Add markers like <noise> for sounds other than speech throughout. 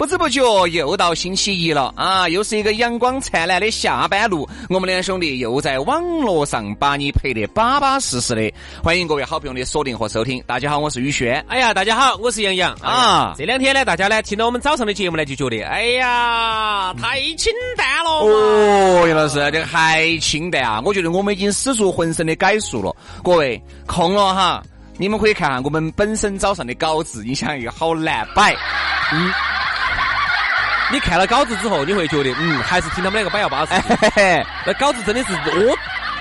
不知不觉又到星期一了啊，又是一个阳光灿烂的下班路。我们两兄弟又在网络上把你陪得巴巴适适的。欢迎各位好朋友的锁定和收听。大家好，我是宇轩。哎呀，大家好，我是杨洋啊。这两天呢，大家呢听到我们早上的节目呢，就觉得哎呀，太清淡了。哦，杨老师，这个还清淡啊？我觉得我们已经使出浑身的解数了。各位空了哈。你们可以看看我们本身早上的稿子，你想一个好难摆。嗯，你看了稿子之后，你会觉得，嗯，还是听他们两个摆要巴适。那稿子真的是哦。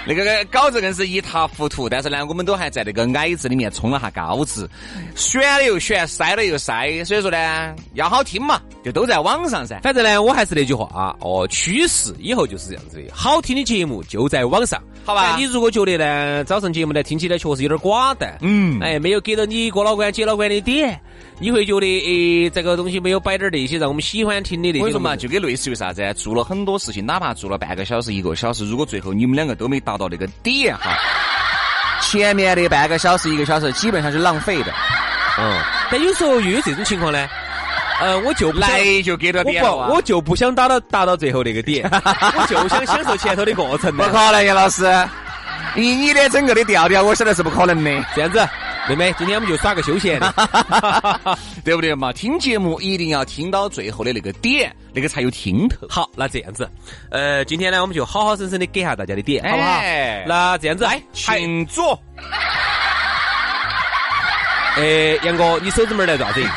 那个稿子更是一塌糊涂，但是呢，我们都还在那个矮子里面冲了下稿子，选了又选，筛了又筛，所以说呢，要好听嘛，就都在网上噻。反正呢，我还是那句话啊哦，趋势以后就是这样子的，好听的节目就在网上，好吧？你如果觉得呢，早上节目呢听起来确实有点寡淡，嗯，哎，没有给到你哥老倌、姐老倌的点。你会觉得，诶，这个东西没有摆点那些让我们喜欢听的那些。为什么嘛？就跟类似于啥子？做了很多事情，哪怕做了半个小时、一个小时，如果最后你们两个都没达到那个点哈，<laughs> 前面的半个小时、一个小时基本上是浪费的。嗯。但有时候又有这种情况呢，呃，我就来就给到点了，我就不想达到达到最后那个点，<laughs> 我就想享受前头的过程。不可能，杨老师，以你的整个的调调，我晓得是不可能的。这样子。妹妹，今天我们就耍个休闲的，<laughs> 对不对嘛？听节目一定要听到最后的那个点，那个才有听头。好，那这样子，呃，今天呢，我们就好好生生的给下大家的点，好不好？那这样子，来，请坐。<laughs> 哎，杨哥，你手指门来咋子？<laughs>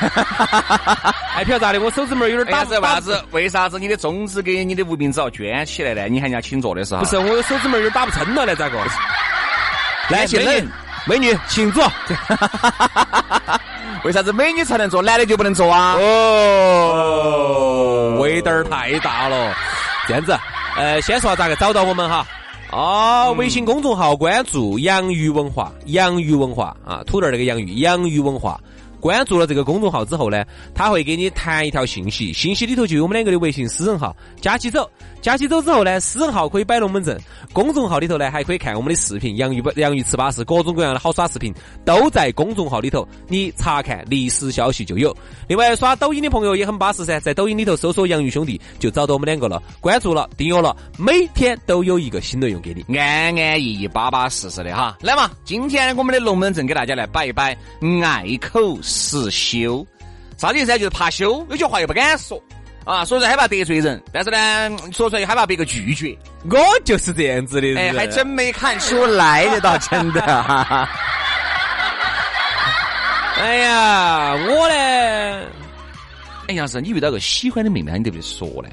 哎，晓得咋的？我手指门有点打字。为啥子？为啥子你的中指跟你的无名指要卷起来呢？你喊人家请坐的时候？不是，我手指门有点打不撑了，来咋个？<laughs> 来，请冷。美女，请坐。为啥子美女才能坐，男的就不能坐啊？哦，味道儿太大了。这样子，呃，先说咋个找到我们哈？哦，微信公众号关注“洋芋文化”，洋芋文化啊，土豆那个洋芋，洋芋文化。关注了这个公众号之后呢，他会给你弹一条信息，信息里头就有我们两个的微信私人号，加起走，加起走之后呢，私人号可以摆龙门阵，公众号里头呢还可以看我们的视频，洋芋不洋芋吃巴士，各种各样的好耍视频都在公众号里头，你查看历史消息就有。另外刷抖音的朋友也很巴适噻，在抖音里头搜索“洋芋兄弟”就找到我们两个了，关注了，订阅了，每天都有一个新内容给你，安安逸逸、巴巴适适的哈。来嘛，今天我们的龙门阵给大家来摆一摆，爱口。实羞，啥子意思？就是怕羞，有些话又不敢说啊，所以说害怕得罪人，但是呢，说出来又害怕别个拒绝。我就是这样子的人，哎，还真没看出来这，倒真的。<laughs> 哎呀，我呢，哎呀，是你遇到个喜欢的妹妹，你得不得说呢？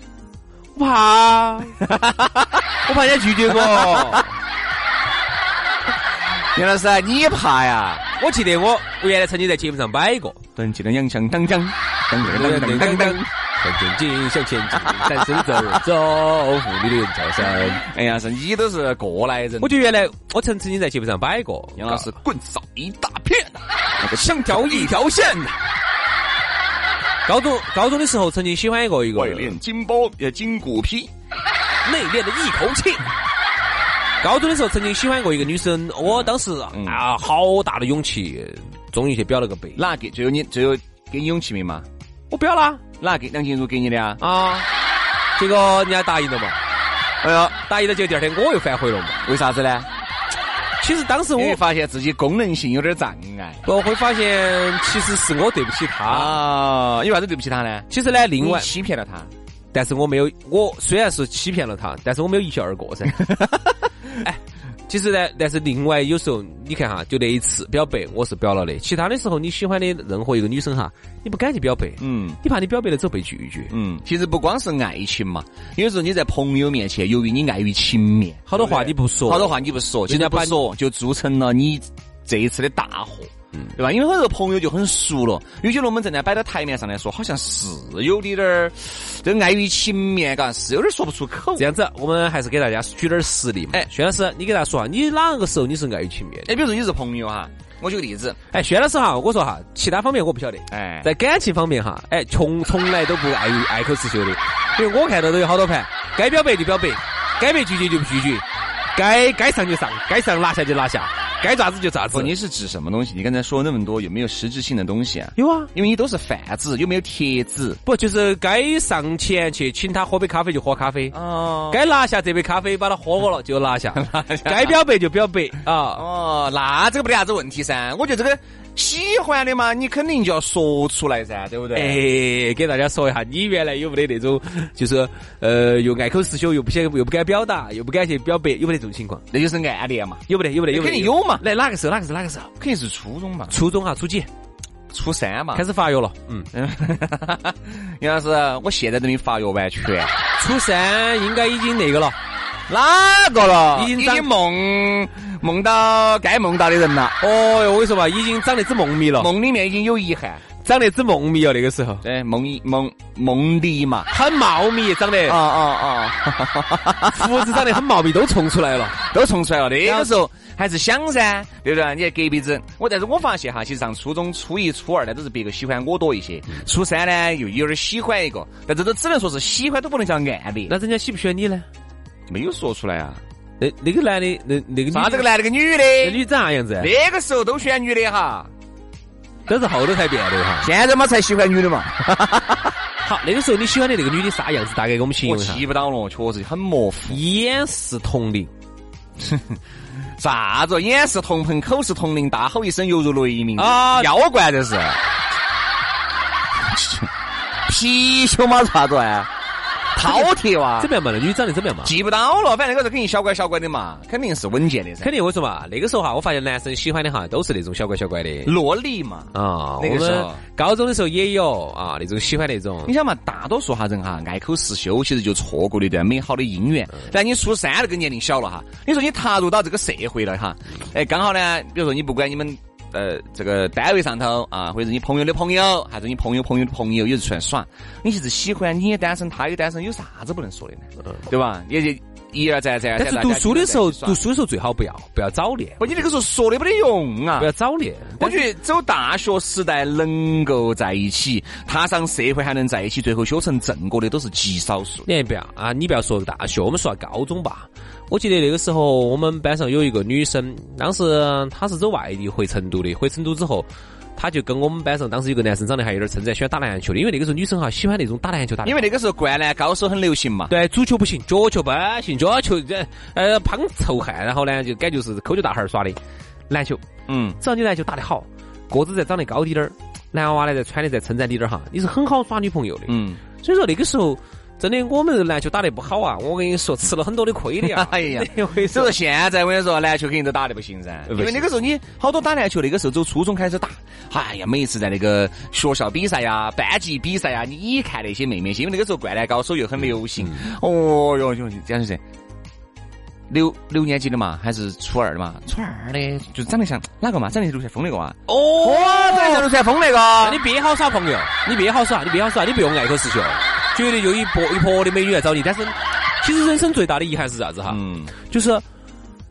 我怕，<laughs> 我怕人家拒绝我。杨老师，你怕呀？我记得我我原来曾经在节目上摆过，噔起噔锵锵当当，当当当当当，向前进，向前进，单身走走，妇女的叫声。哎呀，是你都是过来人。我觉得原来我曾曾经在节目上摆过，杨老师滚扫一大片，那个想跳一条线。高中高中的时候曾经喜欢过一个外练筋包也筋骨皮，内练的一口气。高中的时候曾经喜欢过一个女生，我当时啊，好大的勇气，终于去表了个白。哪给？最后你最后给你勇气没嘛？我表了。哪给梁静茹给你的啊？啊，结果人家答应了嘛？哎呀，答应了，就第二天我又反悔了嘛？为啥子呢？其实当时我发现自己功能性有点障碍。我会发现其实是我对不起她啊。为啥子对不起她呢？其实呢，另外欺骗了她。但是我没有，我虽然是欺骗了她，但是我没有一笑而过噻。<laughs> <laughs> 哎，其实呢，但是另外有时候你看哈，就那一次表白我是表了的，其他的时候你喜欢的任何一个女生哈，你不敢去表白，嗯。你怕你表白了之后被拒绝。嗯，其实不光是爱情嘛，有时候你在朋友面前，由于你碍于情面，好多话你不说，好多话你不说，现在不说，就铸成了你这一次的大祸。嗯对吧？因为很多朋友就很熟了，有些龙门阵呢摆到台面上来说，好像是有点儿，这碍于情面，嘎，是有点说不出口。这样子，我们还是给大家举点实例嘛。哎薛老师，你给大家说啊，你哪个时候你是碍于情面的？哎，比如说你是朋友哈，我举个例子，哎，薛老师哈，我说哈，其他方面我不晓得，哎，在感情方面哈，哎，从从来都不爱于爱口是秀的，因为我看到都有好多盘，该表白就表白，该被拒绝就不拒绝，该该上就上，该上拿下就拿下，该咋子就咋子，。你是指什么东西？你刚才说那么多，有没有实质性的东西啊？有啊，因为你都是贩子，有没有帖子？不就是该上前去请他喝杯咖啡就喝咖啡，哦该拿下这杯咖啡把它喝过了就拿下，<laughs> 该表白就表白啊。哦，那这个不得啥子问题噻。我觉得这个喜欢的嘛，你肯定就要说出来噻，对不对？哎，给大家说一下，你原来有没得那种，就是呃，又爱口是羞，又不想又不敢表达，又不敢去表白，有没得这种情况？那就是暗恋嘛，有没得？有没得？有？肯定有嘛来，哪个时候？哪个时候？哪个时候？肯定是初中嘛，初中哈，初几？初三嘛开。始发育了。嗯，<laughs> 杨老师，我现在都没发育完全。<laughs> 初三应该已经那个了。哪个了？已已经梦梦到该梦到的人了，哦哟，我跟你说嘛，已经长得只梦迷了，梦里面已经有遗憾。长得只梦迷哦。那个时候对，梦一梦梦里嘛。很茂密，长得啊啊啊！<laughs> 胡子长得很茂密，都冲出来了。都冲出来了。那个时候还是想噻，对不对？你看隔壁子，我但是我发现哈，其实上初中初一、初二呢，都是别个喜欢我多一些。初三呢，又有点喜欢一个，但这都只能说是喜欢，都不能叫暗恋。那人家喜不喜欢你呢？没有说出来啊。那那个男的，那那个女啥这个男的个女的，那女长啥样子？那个时候都选女的哈，都是后头才变的哈。现在嘛才喜欢女的嘛。<laughs> 好，那个时候你喜欢的那个女的啥样子？大概给我们形容一下。我记不到了，确实很模糊。眼是铜铃，<laughs> 啥子？眼是铜盆，口是铜铃，大吼一声犹如雷鸣啊妖怪这是。<laughs> 貔貅嘛，啥子啊？饕餮哇怎？么样嘛？那女长得怎么样嘛？记不到了，反正那个时候肯定小乖小乖的嘛，肯定是稳健的噻。肯定我说嘛，那个时候哈，我发现男生喜欢的哈都是那种小乖小乖的萝莉嘛。啊。那个时候高中的时候也有啊，那种喜欢那种你。想嘛，大多数哈人哈爱口是修，其实就错过了一段美好的姻缘。但你初三那个年龄小了哈，你说你踏入到这个社会了哈，哎，刚好呢，比如说你不管你们呃这个单位上头啊，或者是你朋友的朋友，还是你朋友朋友的朋友，有时出来耍，你其实喜欢，你也单身，他也单身，有啥子不能说的呢？对吧？也就一而再再。但是读书的时候，读书的时候最好不要不要早恋，不，你那个时候说的没得用啊不。要早恋。我觉得走大学时代能够在一起，踏上社会还能在一起，最后修成正果的都是极少数。你不要啊，你不要说大学，我们说下高中吧。我记得那个时候我们班上有一个女生，当时她是走外地回成都的，回成都之后。她就跟我们班上当时有个男生长得还有点称赞，喜欢打篮球的，因为那个时候女生哈喜欢那种打篮球打得因为那个时候灌篮高手很流行嘛。对，足球不行，脚球不行，脚球这呃胖臭汉，然后呢就感觉是抠脚大汉儿耍的。篮球，嗯，只要你篮球打得好，个子再长得高滴点儿，男娃呢再穿的再称赞滴点儿哈，你是很好耍女朋友的。嗯，所以说那个时候，真的我们篮球打得不好啊，我跟你说吃了很多的亏的 <laughs> 呀。<laughs> 哎呀所以说，现在我跟你说，篮球肯定都打得不行噻，因为那个时候你好多打篮球，那个时候走初中开始打，哎呀，每一次在那个学校比赛呀、班级比赛呀，你一看那些妹妹些，因为那个时候灌篮高手又很流行，哦哟哟，这样就是。六六年级的嘛，还是初二的嘛？初二的就是长得像哪个嘛？长得像刘传峰那个嘛？哦，哇，长得像刘传峰那个。那你别好耍朋友，你别好耍，你别好耍，你不用爱口是秀，绝对就一波一波的美女来找你。但是，其实人生最大的遗憾是啥子哈？嗯，就是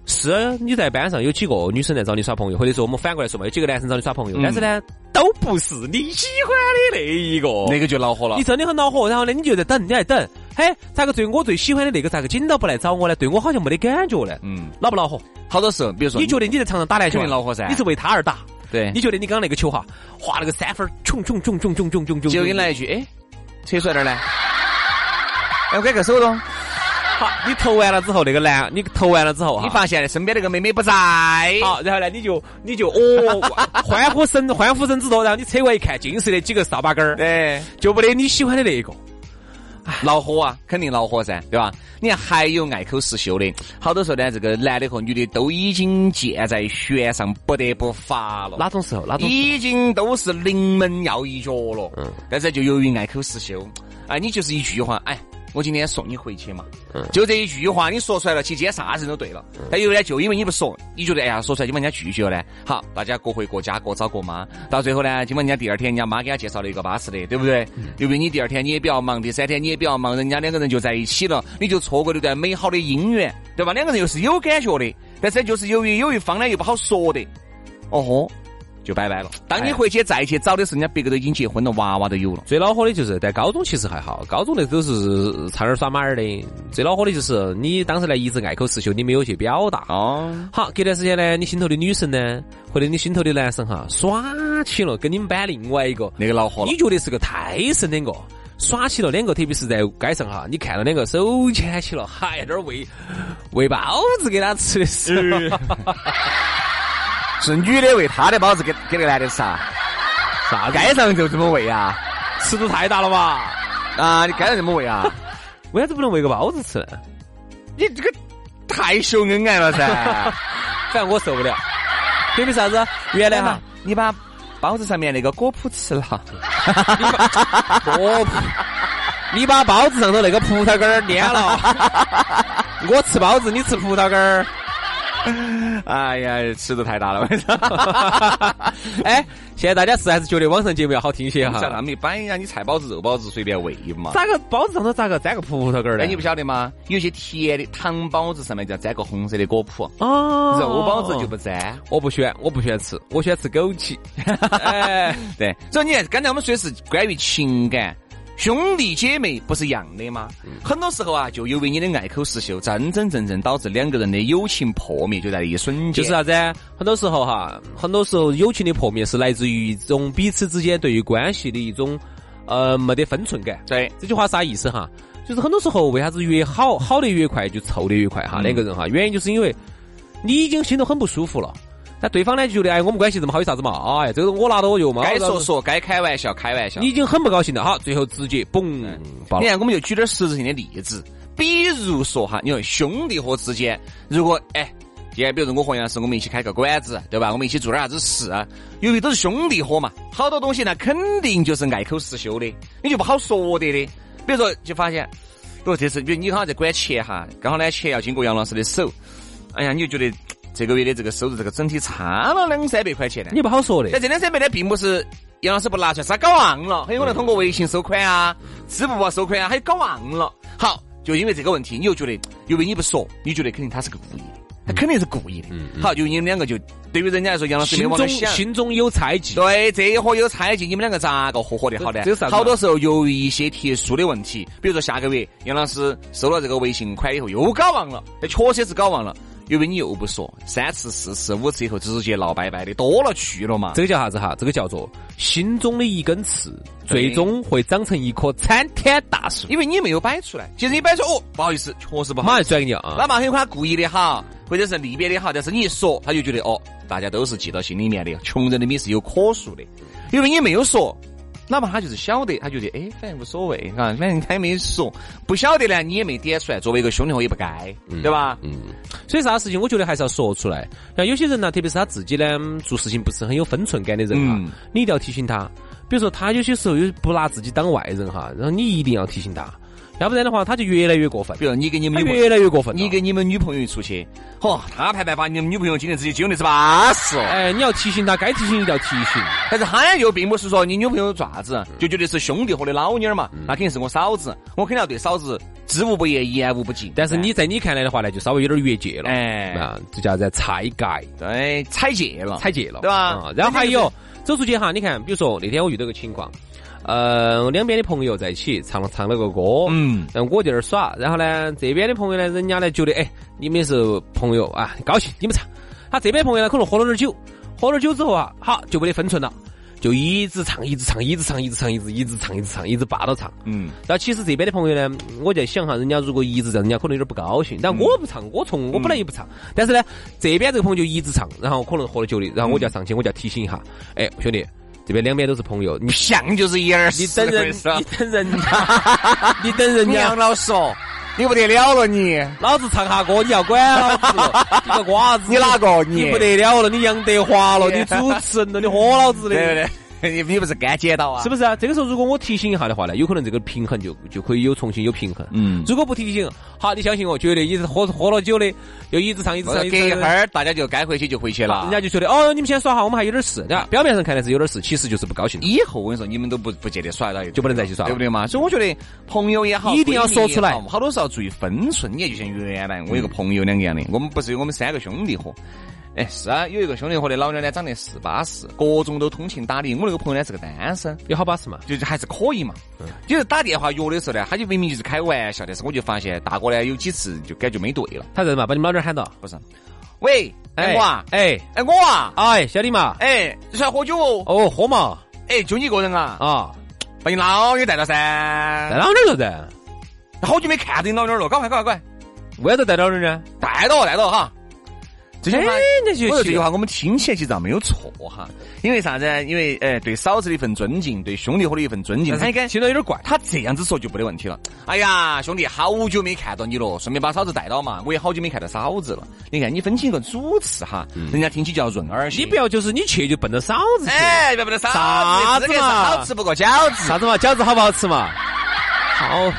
是你在班上有几个女生来找你耍朋友，或者说我们反过来说嘛，有几个男生找你耍朋友，嗯但是呢，都不是你喜欢的那一个。那个就恼火了你。真的很恼火，然后呢，你就在等，你在等，嘿，咋个最我最喜欢的那个咋个紧到不来找我呢？对我好像没得感觉呢，嗯，恼不恼火？好多时候，比如说你觉得你在场上打篮球啊？肯定恼火噻。你是为他而打，对。你觉得你刚刚那个球哈，划了个三分儿，冲冲冲冲冲冲冲冲，就给你来一句，哎，扯出来点儿来，<laughs> 哎，我改个手动。好，你投完了之后，那个男你投完了之后哈，你发现身边那个妹妹不在，好，然后呢，你就你就哦，<laughs> 欢呼声欢呼声之多，然后你扯过来一看，尽是那几个扫把杆儿，对，就没得你喜欢的那一个。<laughs> 恼火啊，肯定恼火噻，对吧？你看还有爱口是秀的，好多时候呢，这个男的和女的都已经箭在弦上，不得不发了。哪种时候？哪种？已经都是临门要一脚了。嗯，但是就由于爱口是秀，哎，你就是一句话，哎。我今天送你回去嘛，就这一句话你说出来了，其实今天啥子都对了。但有呢，就因为你不说，你觉得哎呀，说出来就把人家拒绝了呢。好，大家各回各家，各找各妈。到最后呢，就把人家第二天，人家妈给他介绍了一个巴适的，对不对？由于你第二天你也比较忙，第三天你也比较忙，人家两个人就在一起了，你就错过了段美好的姻缘，对吧？两个人又是有感觉的，但是就是由于有一方呢又不好说的，哦豁。就拜拜了。当你回去再去找的时候，人家别个都已经结婚了，娃娃都有了。最恼火的就是在高中，其实还好，高中那都是差点耍马儿的。最恼火的就是你当时呢一直爱口是秀，你没有去表达。哦。好，隔段时间呢，你心头的女神呢，或者你心头的男神哈，耍起了，跟你们班另外一个那个恼火了。你觉得是个胎神两个，耍起了两个，特别是在街上哈，你看到两个手牵起了，还在那儿喂喂包子给他吃的时候。<laughs> 是女的喂他的包子给给那个男的吃啊？啥？街上就这么喂啊？尺度太大了吧？啊，你街上这么喂啊？<laughs> 为啥子不能喂个包子吃呢？你这个太秀恩爱了噻！<laughs> 反正我受不了。特别啥子？原来哈，你把包子上面那个果脯吃了。<laughs> 果脯，你把包子上头那个葡萄干儿捏了。我吃包子，你吃葡萄干儿。<laughs> 哎呀，尺度太大了！<laughs> 哎，现在大家是还是觉得网上节目要好听些哈？像那么一摆呀，你菜包子、肉包子随便喂嘛。咋个包子上头咋个粘个葡萄干儿呢？哎你不晓得吗？有些甜的糖包子上面就要粘个红色的果脯。哦。肉包子就不粘。我不喜欢，我不喜欢吃，我喜欢吃枸杞。<laughs> 哎，对。所以你看，刚才我们说的是关于情感。兄弟姐妹不是一样的吗？很多时候啊，就因为你的爱口是秀，真真正正导致两个人的友情破灭，就在一瞬间。就是啥子？很多时候哈，很多时候友情的破灭是来自于一种彼此之间对于关系的一种呃没得分寸感。对，这句话啥意思哈？就是很多时候为啥子越好好的越快就臭的越快哈？两个人哈，原因就是因为你已经心头很不舒服了。那对方呢就觉得哎，我们关系这么好，有啥子嘛？哎，这个我拿到我就嘛。该说说，该开玩笑开玩笑。你已经很不高兴了，好，最后直接嘣。你看，我们就举点实质性的例子，比如说哈，你说兄弟伙之间，如果哎，今天比如说我和杨老师，我们一起开个馆子，对吧？我们一起做点啥子事啊？由于都是兄弟伙嘛，好多东西呢，肯定就是碍口是修的，你就不好说的的。比如说，就发现，比如这次，比如你好像在管钱哈，刚好呢钱要经过杨老师的手，哎呀，你就觉得。这个月的这个收入，这个整体差了两三百块钱呢，你不好说的。但这两三百呢，并不是杨老师不拿出来，是他搞忘了，很有可能通过微信收款啊、支付宝收款啊，他就搞忘了。好，就因为这个问题，你又觉得，因为你不说，你觉得肯定他是个故意的，他肯定是故意的。好，就你们两个就对于人家来说，杨老师心中心中有猜忌。对，这一伙有猜忌，你们两个咋个合伙的好呢？好多时候由于一些特殊的问题，比如说下个月杨老师收了这个微信款以后又搞忘了，那确实是搞忘了。因为你又不说，三次、四次、五次以后直接闹拜拜的多了去了嘛。这个叫啥子哈？这个叫做心中的一根刺，最终会长成一棵参天大树。因为你没有摆出来，其实你摆出哦，不好意思，确实不好。马上甩给你啊。哪怕很有可能故意的哈，或者是利别的哈，但是你一说，他就觉得哦，大家都是记到心里面的。穷人的米是有可数的，因为你没有说。哪怕他就是晓得，他觉得哎，反正无所谓，啊，反正他也没说。不晓得呢，你也没点出来。作为一个兄弟伙，也不该，对吧？嗯。所以啥事情，我觉得还是要说出来。像有些人呢，特别是他自己呢，做事情不是很有分寸感的人哈，你一定要提醒他。比如说，他有些时候又不拿自己当外人哈，然后你一定要提醒他。要不然的话，他就越来越过分。比如你跟你们越来越过分，你跟你们女朋友一出去，嚯，他拍拍把你们女朋友今天自己揪的是巴适。哎，你要提醒他，该提醒一定要提醒。但是他又并不是说你女朋友爪子，就觉得是兄弟伙的老妞儿嘛，那肯定是我嫂子，我肯定要对嫂子知无不言，言无不尽。但是你在你看来的话呢，就稍微有点越界了。哎，啊，这叫在踩界，对，踩界了，踩界了，对吧？然后还有走出去哈，你看，比如说那天我遇到个情况。呃，两边的朋友在一起唱了唱了个歌，嗯，然后我在那儿耍，然后呢，这边的朋友呢，人家呢觉得，哎，你们是朋友啊，高兴，你们唱。他这边朋友呢，可能喝了点酒，喝了酒之后啊，好就没得分寸了，就一直唱，一直唱，一直唱，一直唱，一直一直唱，一直唱，一直霸道唱。嗯。然后其实这边的朋友呢，我在想哈，人家如果一直这样，人家可能有点不高兴。但我不唱，我从我本来也不唱，但是呢，这边这个朋友就一直唱，然后可能喝了酒的，然后我就要上去，我就要提醒一下，哎，兄弟。这边两边都是朋友，你像就是一耳你等人，你等人家，<laughs> 你等人家。你杨，老师哦，你不得了了你，老子唱下歌，你要管老子，<laughs> 你个瓜子，你哪个你？你不得了了，你杨德华了，你主持人了，你喝老子的，对不对？你 <laughs> 你不是干捡到啊？是不是啊？这个时候如果我提醒一下的话呢，有可能这个平衡就就可以有重新有平衡。嗯如果不提醒，好，你相信我，绝对一直喝喝了酒的，又一直唱一直唱，隔一会儿大家就该回去就回去了。人家就觉得哦，你们先耍哈，我们还有点事，对吧？表面上看来是有点事，其实就是不高兴。以后我跟你说，你们都不不见得耍了，就不能再去耍对不对嘛？所以我觉得朋友也好，一定要说出来好多时候注意分寸。你看，就像原来我有个朋友两个样的，我们不是有我们三个兄弟伙。哎，是啊，有一个兄弟伙的老娘呢，长得是巴适，各种都通情达理。我那个朋友呢是个单身，有好巴适嘛？就是还是可以嘛。就是打电话约的时候呢，他就明明就是开玩笑，但是我就发现大哥呢有几次就感觉没对了。他认嘛，把你们老娘喊到。不是，喂，哎我啊，哎哎我啊，哎，小李嘛，哎，你出来喝酒哦？哦，喝嘛哎，就你一个人啊？啊，把你老娘带到噻带。老娘了噻，好久没看到你老娘了，赶快赶快赶快，为啥子带老娘呢？带到带到哈。这句话，那就我说这句话我们听起来其实倒没有错哈，因为啥子呢？因为呃，对嫂子的一份尊敬，对兄弟伙的一份尊敬，他应该听到有点怪。他这样子说就没得问题了。哎呀，兄弟，好久没看到你了，顺便把嫂子带到嘛。我也好久没看到嫂子了。你看，你分清一个主次哈，人家听起叫润儿些。你不要就是你去就奔着嫂子去，哎，不要奔着嫂子，啥子嘛好吃不过饺子。啥子嘛？饺子好不好吃嘛？好，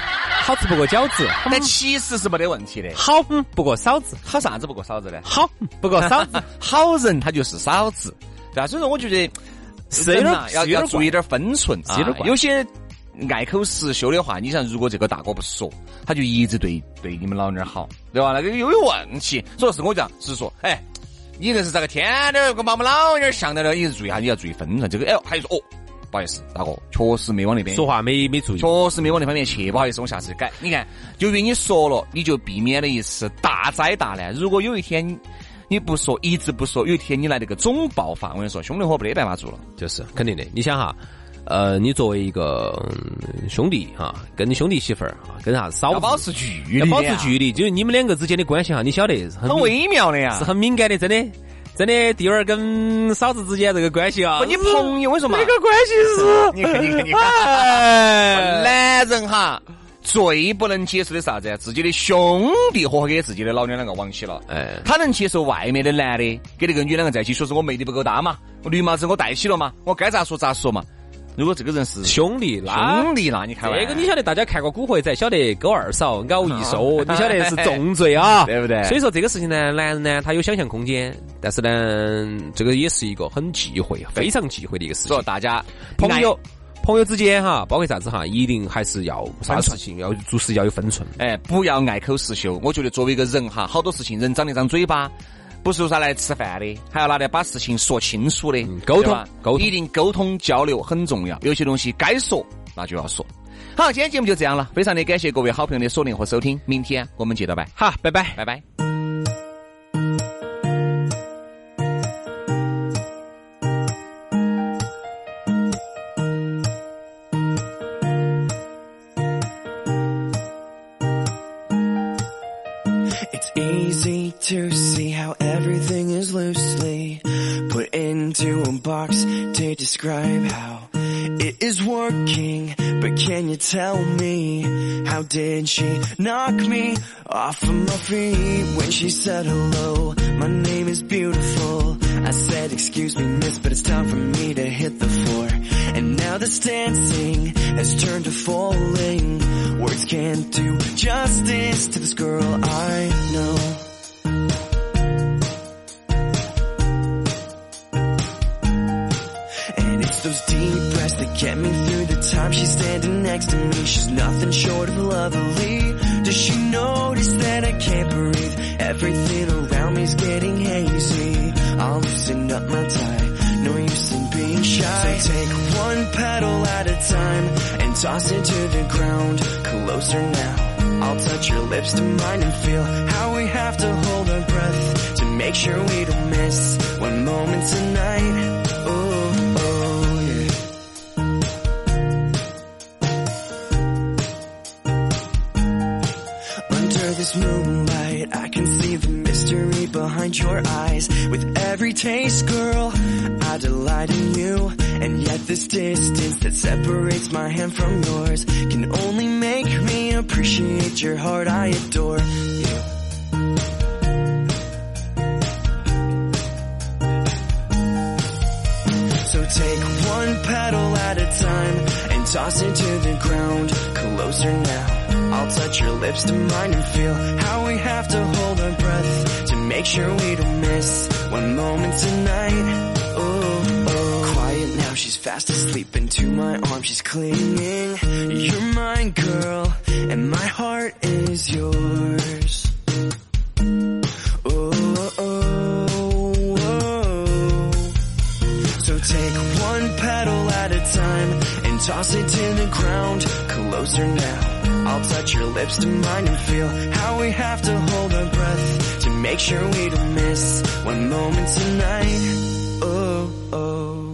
好吃不过饺子，但其实是没得问题的。好嗯不过嫂子，好啥子不过嫂子呢？好嗯不过嫂子，<laughs> 好人他就是嫂子，对吧？所以说，我觉得是有要要注意点分寸啊有些爱口实修的话，你想，如果这个大哥不说，他就一直对对你们老娘儿好，对吧？那个又有问题。所以是我讲，是说，哎，你这是咋个天天儿跟把我们老娘儿想到了，你注意下，你要注意分寸。这个哎，还有说哦，不好意思，大哥，确实没往那边说话没没注意。确实没往那方面去，不好意思，我下次改。你看，由于你说了，你就避免了一次大灾大难。如果有一天你不说，一直不说，有一天你来那个总爆发，我跟你说，兄弟伙没得办法做了。就是肯定的。你想哈，呃，你作为一个、嗯兄弟哈，跟你兄弟媳妇儿啊，跟啥嫂子要保持距离，要保持距离，就是你们两个之间的关系哈，你晓得很很微妙的呀是。很敏感的，真的。真的，弟儿跟嫂子之间这个关系啊，不，你朋友为什么？这个关系是，<laughs> 你看，你看，你看，哎，男人哈。最不能接受的啥子？自己的兄弟伙给自己的老娘两个往起了，哎，他能接受外面的男的跟那个女两个在一起，说是我魅力不够大嘛，我绿帽子我戴起了嘛，我该咋说咋说嘛。如果这个人是兄弟，那兄弟，那你看这个你晓得，大家看过《古惑仔》，晓得勾二嫂、咬一收，你晓得是重罪啊，<laughs> 对不对所以说这个事情呢，男人呢他有想象空间，但是呢，这个也是一个很忌讳、非常忌讳的一个事情。说大家朋友朋友之间哈，包括啥子哈，一定还是要啥事情要做事要有分寸。哎，不要爱口实修。我觉得作为一个人哈，好多事情人长一张嘴巴，不是说来吃饭的，还要拿来把事情说清楚的。沟通沟通一定沟通交流很重要。有些东西该说那就要说。好，今天节目就这样了，非常的感谢各位好朋友的锁定和收听，明天我们接着拜，好，拜拜。拜拜。To see how everything is loosely put into a box to describe how it is working. But can you tell me how did she knock me off of my feet when she said hello? My name is beautiful. I said, excuse me, miss, but it's time for me to hit the floor. And now this dancing has turned to falling. Words can't do justice to this girl I know. Does she notice that I can't breathe? Everything around me's getting hazy. I'll loosen up my tie. No use in being shy. So take one petal at a time and toss it to the ground. Closer now. I'll touch your lips to mine and feel how we have to hold our breath to make sure we don't miss one moment tonight. This moonlight, I can see the mystery behind your eyes. With every taste, girl, I delight in you. And yet this distance that separates my hand from yours can only make me appreciate your heart. I adore you. So take one petal at a time and toss it to the ground. Closer now. I'll touch your lips to mine and feel how we have to hold our breath to make sure we don't miss one moment tonight. Oh, oh. Quiet now, she's fast asleep into my arms. She's clinging. You're mine, girl, and my heart is yours. Oh, oh, oh. So take one petal at a time and toss it to the ground. Closer now. I'll touch your lips to mine and feel how we have to hold our breath to make sure we don't miss one moment tonight. Oh, oh.